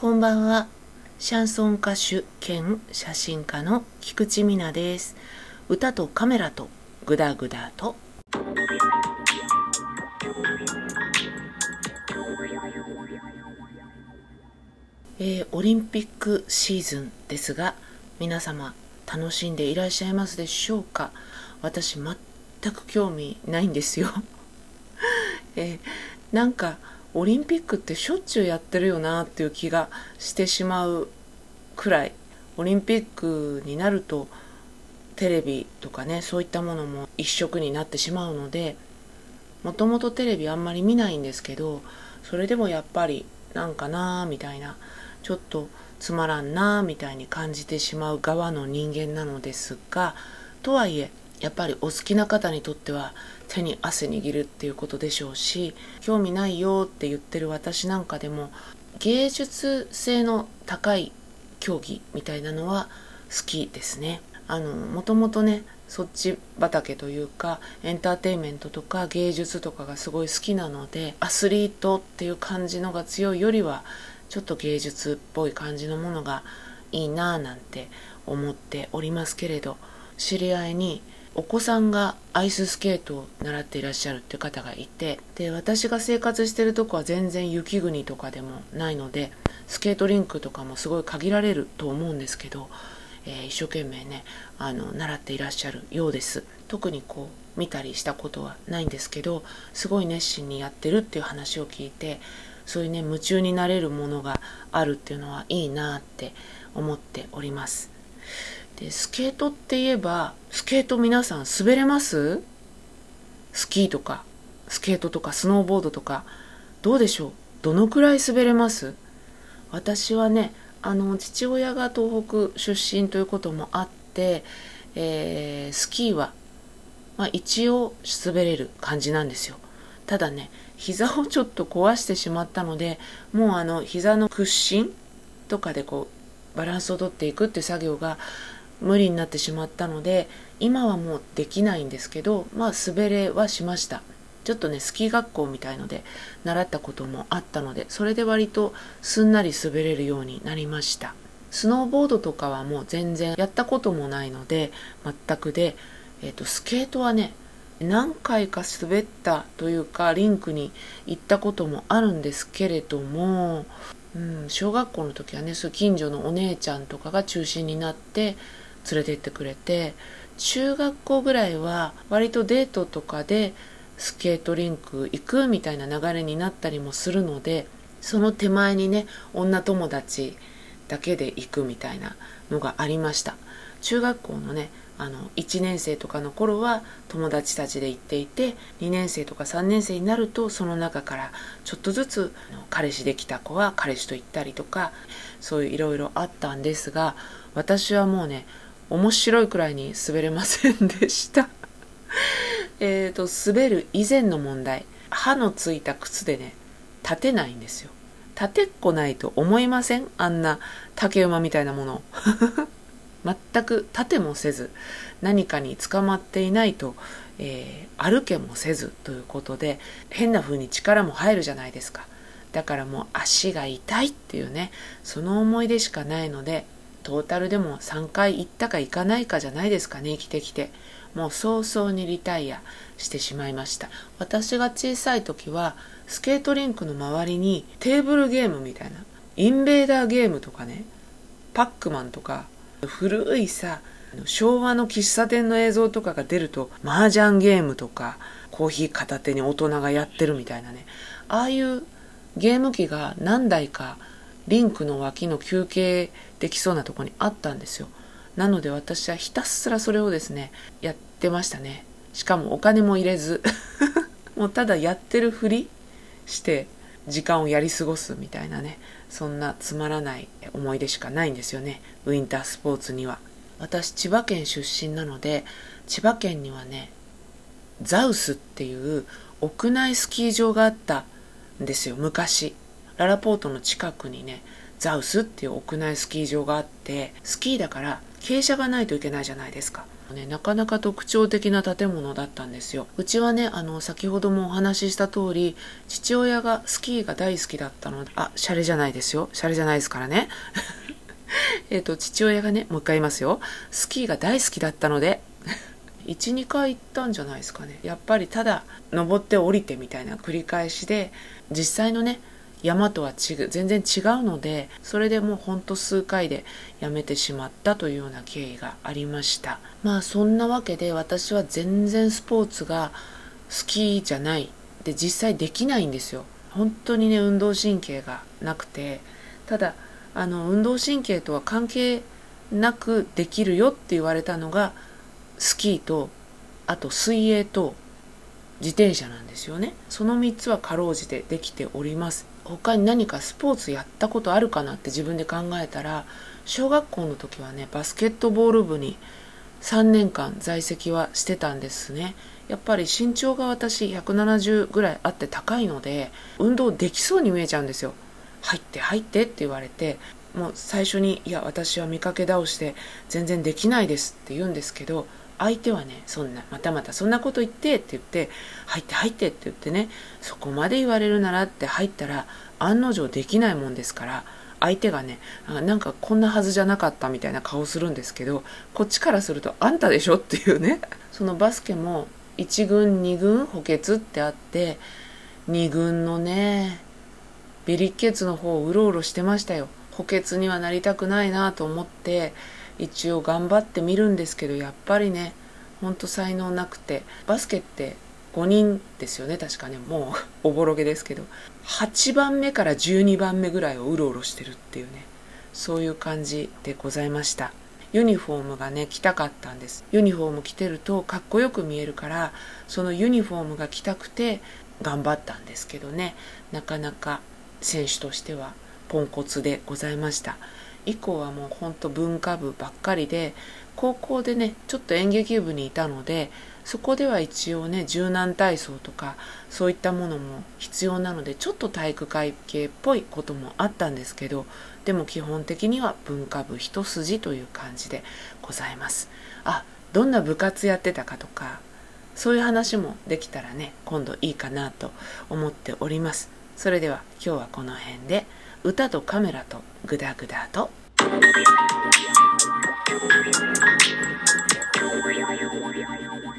こんばんは。シャンソン歌手兼写真家の菊池美奈です。歌とカメラとグダグダと。えー、オリンピックシーズンですが、皆様楽しんでいらっしゃいますでしょうか？私全く興味ないんですよ。えー、なんかオリンピックってしょっちゅうやってるよなっていう気がしてしまうくらい。オリンピックになるとテレビとかねそういったものも一色になってしまうのでもともとテレビあんまり見ないんですけどそれでもやっぱりなんかなーみたいなちょっとつまらんなーみたいに感じてしまう側の人間なのですがとはいえやっぱりお好きな方にとっては手に汗握るっていうことでしょうし興味ないよって言ってる私なんかでも芸術性の高い競技みたいなのは好きですね。あのもともとねそっち畑というかエンターテインメントとか芸術とかがすごい好きなのでアスリートっていう感じのが強いよりはちょっと芸術っぽい感じのものがいいなぁなんて思っておりますけれど知り合いにお子さんがアイススケートを習っていらっしゃるっていう方がいてで私が生活してるとこは全然雪国とかでもないのでスケートリンクとかもすごい限られると思うんですけど、えー、一生懸命ねあの習っていらっしゃるようです。特にこう見たりしたことはないんですけどすごい熱心にやってるっていう話を聞いてそういうね夢中になれるものがあるっていうのはいいなって思っております。でスケートって言えばスケート皆さん滑れます？スキーとかスケートとかスノーボードとかどうでしょう？どのくらい滑れます？私はねあの父親が東北出身ということもあって、えー、スキーは、まあ、一応滑れる感じなんですよ。ただね膝をちょっと壊してしまったのでもうあの膝の屈伸とかでこうバランスをとっていくって作業が無理になってしまったので今はもうできないんですけどまあ滑れはしました。ちょっとねスキー学校みたいので習ったこともあったのでそれで割とすんなり滑れるようになりました。スノーボードとかはもう全然やったこともないので全くで、えーと、スケートはね何回か滑ったというかリンクに行ったこともあるんですけれども、うん、小学校の時はねそう近所のお姉ちゃんとかが中心になって連れて行ってくれて中学校ぐらいは割とデートとかでスケートリンク行くみたいな流れになったりもするのでその手前にね女友達だけで行くみたいなのがありました。中学校のねあの1年生とかの頃は友達たちで行っていて2年生とか3年生になるとその中からちょっとずつ彼氏できた子は彼氏と行ったりとかそういういろいろあったんですが私はもうね面白いくらいに滑れませんでした。えっと滑る以前の問題。歯のついた靴でね立てないんですよ。立てっこないと思いません？あんな竹馬みたいなもの。全く立てもせず何かに捕まっていないと、えー、歩けもせずということで変な風に力も入るじゃないですか。だからもう足が痛いっていうねその思い出しかないのでトータルでも3回行ったか行かないかじゃないですかね生きてきて。もう早々にリタイアしてしまいました。私が小さい時はスケートリンクの周りにテーブルゲームみたいなインベーダーゲームとかねパックマンとか古いさ昭和の喫茶店の映像とかが出ると麻雀ゲームとかコーヒー片手に大人がやってるみたいなね。ああいうゲーム機が何台かリンクの脇の休憩できそうなとこにあったんですよ。なので私はひたすらそれをですねやってましたね。しかもお金も入れず。もうただやってるふりして時間をやり過ごすみたいなね。そんなつまらない思い出しかないんですよね。ウィンタースポーツには。私千葉県出身なので千葉県にはねザウスっていう屋内スキー場があったんですよ。昔。ララポートの近くにねザウスっていう屋内スキー場があってスキーだから傾斜がないといけないじゃないですか。ね、なかなか特徴的な建物だったんですよ。うちはね、あの、先ほどもお話しした通り、父親がスキーが大好きだったので、あ、シャレじゃないですよ。シャレじゃないですからね。えっと、父親がね、もう一回言いますよ。スキーが大好きだったので、12回行ったんじゃないですかねやっぱりただ登って降りてみたいな繰り返しで実際のね山とは違う全然違うのでそれでもうほんと数回でやめてしまったというような経緯がありました。まあそんなわけで私は全然スポーツが好きじゃない。で実際できないんですよ。本当にね運動神経がなくて。ただあの運動神経とは関係なくできるよって言われたのがスキーとあと水泳と自転車なんですよね。その3つはかろうじてできております。他に何かスポーツやったことあるかなって自分で考えたら小学校の時はねバスケットボール部に3年間在籍はしてたんですね。やっぱり身長が私170ぐらいあって高いので運動できそうに見えちゃうんですよ。入って入ってって言われてもう最初に「いや私は見かけ倒して全然できないです」って言うんですけど相手はねそんなまたまたそんなこと言ってって言って入って入ってって言ってねそこまで言われるならって入ったら案の定できないもんですから相手がねなんかこんなはずじゃなかったみたいな顔するんですけどこっちからするとあんたでしょっていうね そのバスケも1軍2軍補欠ってあって2軍のねビリッケツの方をうろうろしてましたよ。補欠にはなりたくないなと思って一応頑張ってみるんですけどやっぱりねほんと才能なくてバスケって5人ですよね確かねもう おぼろげですけど。8番目から12番目ぐらいをうろうろしてるっていうねそういう感じでございました。ユニフォームがね着たかったんです。ユニフォーム着てるとかっこよく見えるからそのユニフォームが着たくて頑張ったんですけどね。なかなか選手としてはポンコツでございました。以降はもうほんと文化部ばっかりで高校でねちょっと演劇部にいたのでそこでは一応ね柔軟体操とかそういったものも必要なのでちょっと体育会系っぽいこともあったんですけどでも基本的には文化部一筋という感じでございます。あどんな部活やってたかとかそういう話もできたらね今度いいかなと思っております。それでは今日はこの辺で。歌とカメラとグダグダと Thank you.